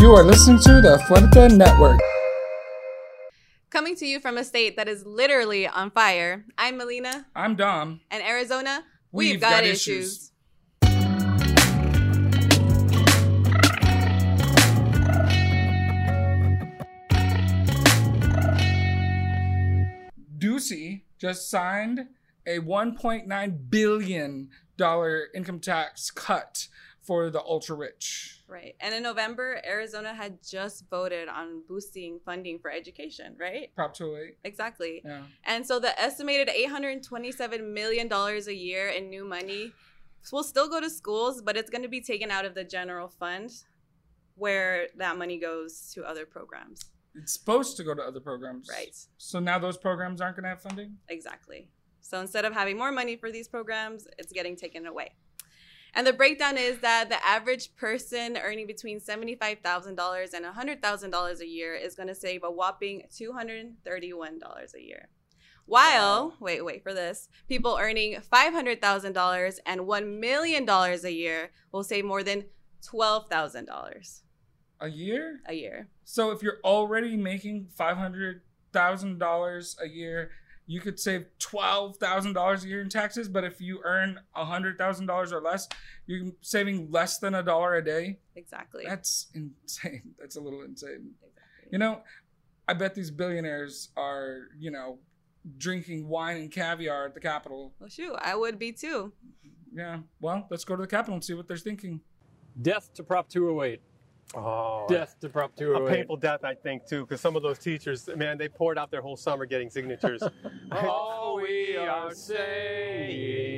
You are listening to the Fuerte Network. Coming to you from a state that is literally on fire, I'm Melina. I'm Dom. And Arizona, we've, we've got, got, issues. issues. Ducey just signed a 1.9 billion dollar income tax cut for the ultra rich. Right. And in November, Arizona had just voted on boosting funding for education, right? Prop 208. Exactly. Yeah. And so the estimated $827 million a year in new money will still go to schools, but it's going to be taken out of the general fund where that money goes to other programs. It's supposed to go to other programs. Right. So now those programs aren't going to have funding? Exactly. So instead of having more money for these programs, it's getting taken away. And the breakdown is that the average person earning between $75,000 and $100,000 a year is going to save a whopping $231 a year. While, wait, wait for this, people earning $500,000 and $1 million a year will save more than $12,000 a year? A year. So if you're already making $500,000 a year, you could save twelve thousand dollars a year in taxes. But if you earn a hundred thousand dollars or less, you're saving less than a dollar a day. Exactly. That's insane. That's a little insane. Exactly. You know, I bet these billionaires are, you know, drinking wine and caviar at the Capitol. Well, shoot, I would be too. Yeah. Well, let's go to the Capitol and see what they're thinking. Death to Prop 208. Oh, death to Prop 208. A painful death, I think, too, because some of those teachers, man, they poured out their whole summer getting signatures. All we are saying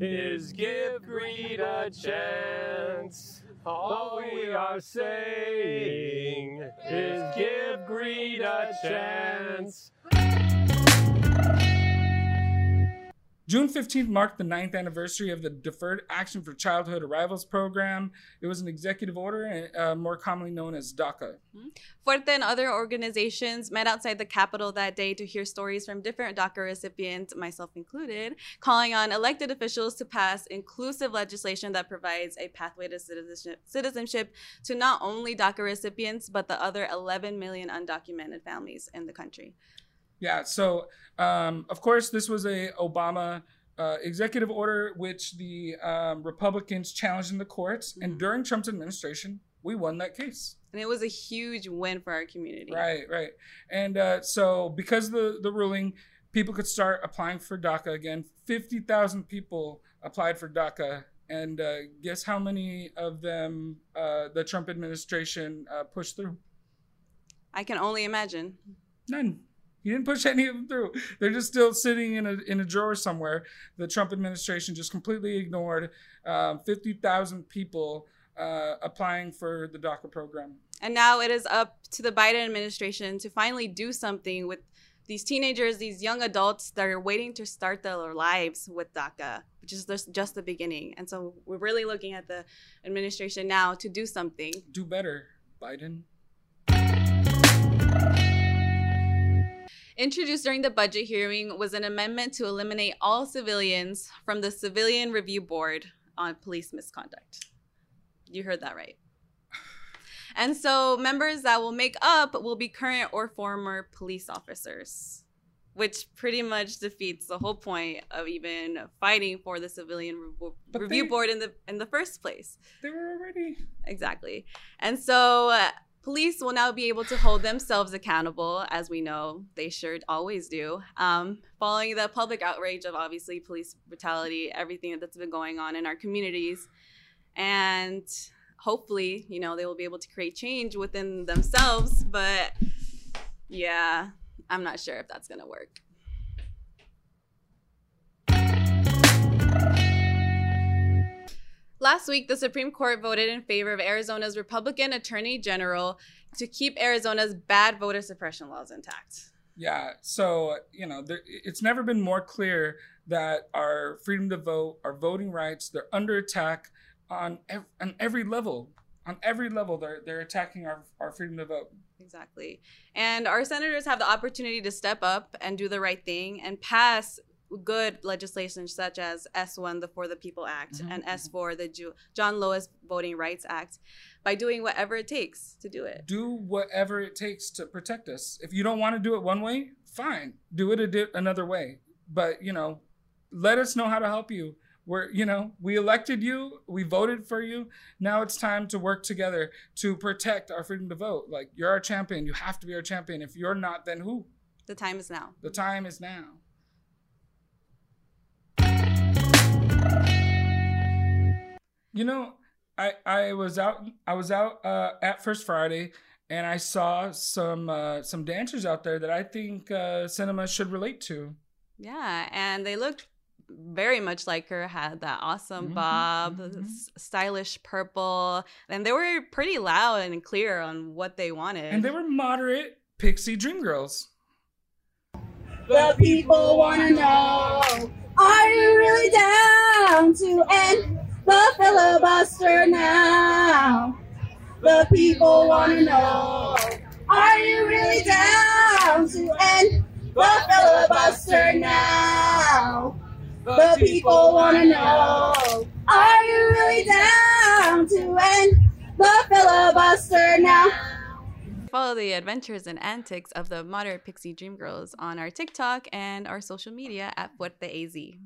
is give greed a chance. All we are saying is give greed a chance. June 15th marked the ninth anniversary of the Deferred Action for Childhood Arrivals program. It was an executive order, uh, more commonly known as DACA. Mm-hmm. Fuerte and other organizations met outside the Capitol that day to hear stories from different DACA recipients, myself included, calling on elected officials to pass inclusive legislation that provides a pathway to citizenship, citizenship to not only DACA recipients, but the other 11 million undocumented families in the country. Yeah. So, um, of course, this was a Obama uh, executive order which the um, Republicans challenged in the courts, mm-hmm. and during Trump's administration, we won that case. And it was a huge win for our community. Right. Right. And uh, so, because the the ruling, people could start applying for DACA again. Fifty thousand people applied for DACA. And uh, guess how many of them uh, the Trump administration uh, pushed through? I can only imagine. None. He didn't push any of them through. They're just still sitting in a in a drawer somewhere. The Trump administration just completely ignored um, fifty thousand people uh, applying for the DACA program. And now it is up to the Biden administration to finally do something with these teenagers, these young adults that are waiting to start their lives with DACA, which is just, just the beginning. And so we're really looking at the administration now to do something. Do better, Biden. Introduced during the budget hearing was an amendment to eliminate all civilians from the Civilian Review Board on police misconduct. You heard that right. And so members that will make up will be current or former police officers, which pretty much defeats the whole point of even fighting for the civilian Re- review they, board in the in the first place. They were already exactly. And so uh, Police will now be able to hold themselves accountable, as we know they sure always do, um, following the public outrage of obviously police brutality, everything that's been going on in our communities. And hopefully, you know, they will be able to create change within themselves. But yeah, I'm not sure if that's to work. Last week, the Supreme Court voted in favor of Arizona's Republican Attorney General to keep Arizona's bad voter suppression laws intact. Yeah, so, you know, there, it's never been more clear that our freedom to vote, our voting rights, they're under attack on, ev- on every level. On every level, they're, they're attacking our, our freedom to vote. Exactly. And our senators have the opportunity to step up and do the right thing and pass good legislation such as S1, the For the People Act, mm-hmm. and S4, the Ju- John Lewis Voting Rights Act. by doing whatever it takes to do it. Do whatever it takes to protect us. If you don't want to do it one way, fine. Do it a di- another way. But, you know, let us know how to help you. We're, you know, we elected you, we voted for you. Now it's time to work together to protect our freedom to vote. Like, you're our champion. You have to be our champion. If you're not, then who? The time is now. The time is now. You know, I I was out I was out uh, at First Friday and I saw some uh, some dancers out there that I think uh, Sinema should relate to. Yeah, and they looked very much like her. Had that awesome Mhm, bob, mhm. stylish purple, and they were pretty loud and clear on what they wanted. And they were moderate pixie dream girls. The people wanna know, are you really down to end the filibuster now? The people wanna know, are you really down to end the filibuster now? The people wanna know, are you really down to end the filibuster now? Follow the adventures and antics of the moderate pixie dream girls on our TikTok and our social media at FuerteAZ.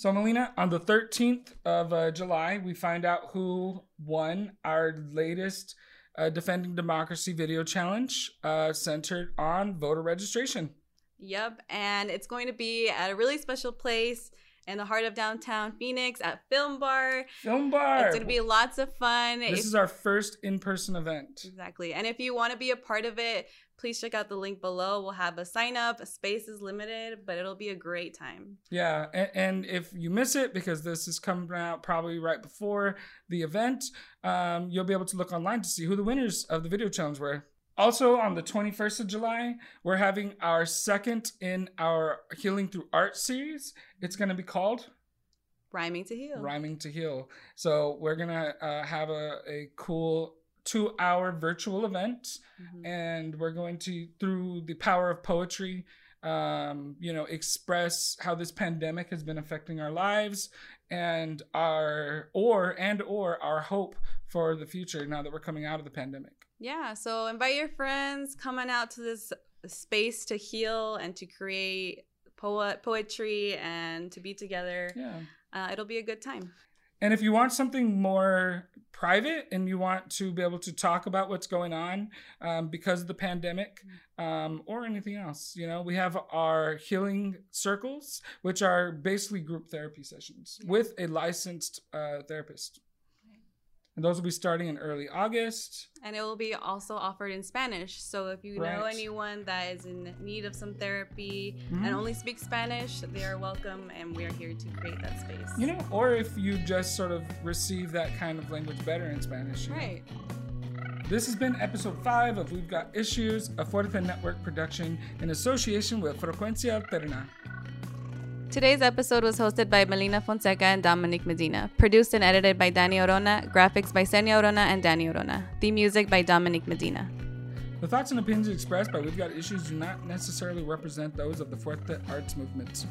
So, Melina, on the 13th of uh, July, we find out who won our latest uh, Defending Democracy video challenge uh, centered on voter registration. Yep, and it's going to be at a really special place in the heart of downtown Phoenix at Film Bar. Film Bar. It's going to be lots of fun. This If- is our first in person event. Exactly. And if you want to be a part of it, please check out the link below. We'll have a sign up. Space is limited, but it'll be a great time. Yeah, and, and if you miss it because this is coming out probably right before the event, um, you'll be able to look online to see who the winners of the video challenge were. Also, on the 21st of July, we're having our second in our Healing Through Art series. It's going to be called Rhyming to heal. Rhyming to Heal. So, we're going to uh, have a, a cool two hour virtual event Mhm. and we're going to through the power of poetry um, you know express how this pandemic has been affecting our lives and our or and or our hope for the future now that we're coming out of the pandemic Yeah. So invite your friends, coming out to this space to heal and to create poet poetry and to be together. yeah Uh, it'll be a good time. And if you want something more private and you want to be able to talk about what's going on um, because of the pandemic um, or anything else you know we have our healing circles which are basically group therapy sessions with a licensed uh, therapist and those will be starting in early august And it will be also offered in Spanish. So if you know anyone that is in need of some therapy Mhm. and only speaks Spanish, they are welcome and we're here to create that space. you know or if you just sort of receive that kind of language better in spanish you know. Right. This has been episode 5 of We've Got Issues, a Fuerte Network production in association with Frecuencia Alterna. Today's episode was hosted by Melina Fonseca and Dominic Medina, produced and edited by Danny Orona, graphics by Senia Orona and Danny Orona, the music by Dominic Medina. The thoughts and opinions expressed by We've Got Issues do not necessarily represent those of the Fuerte Arts Movement.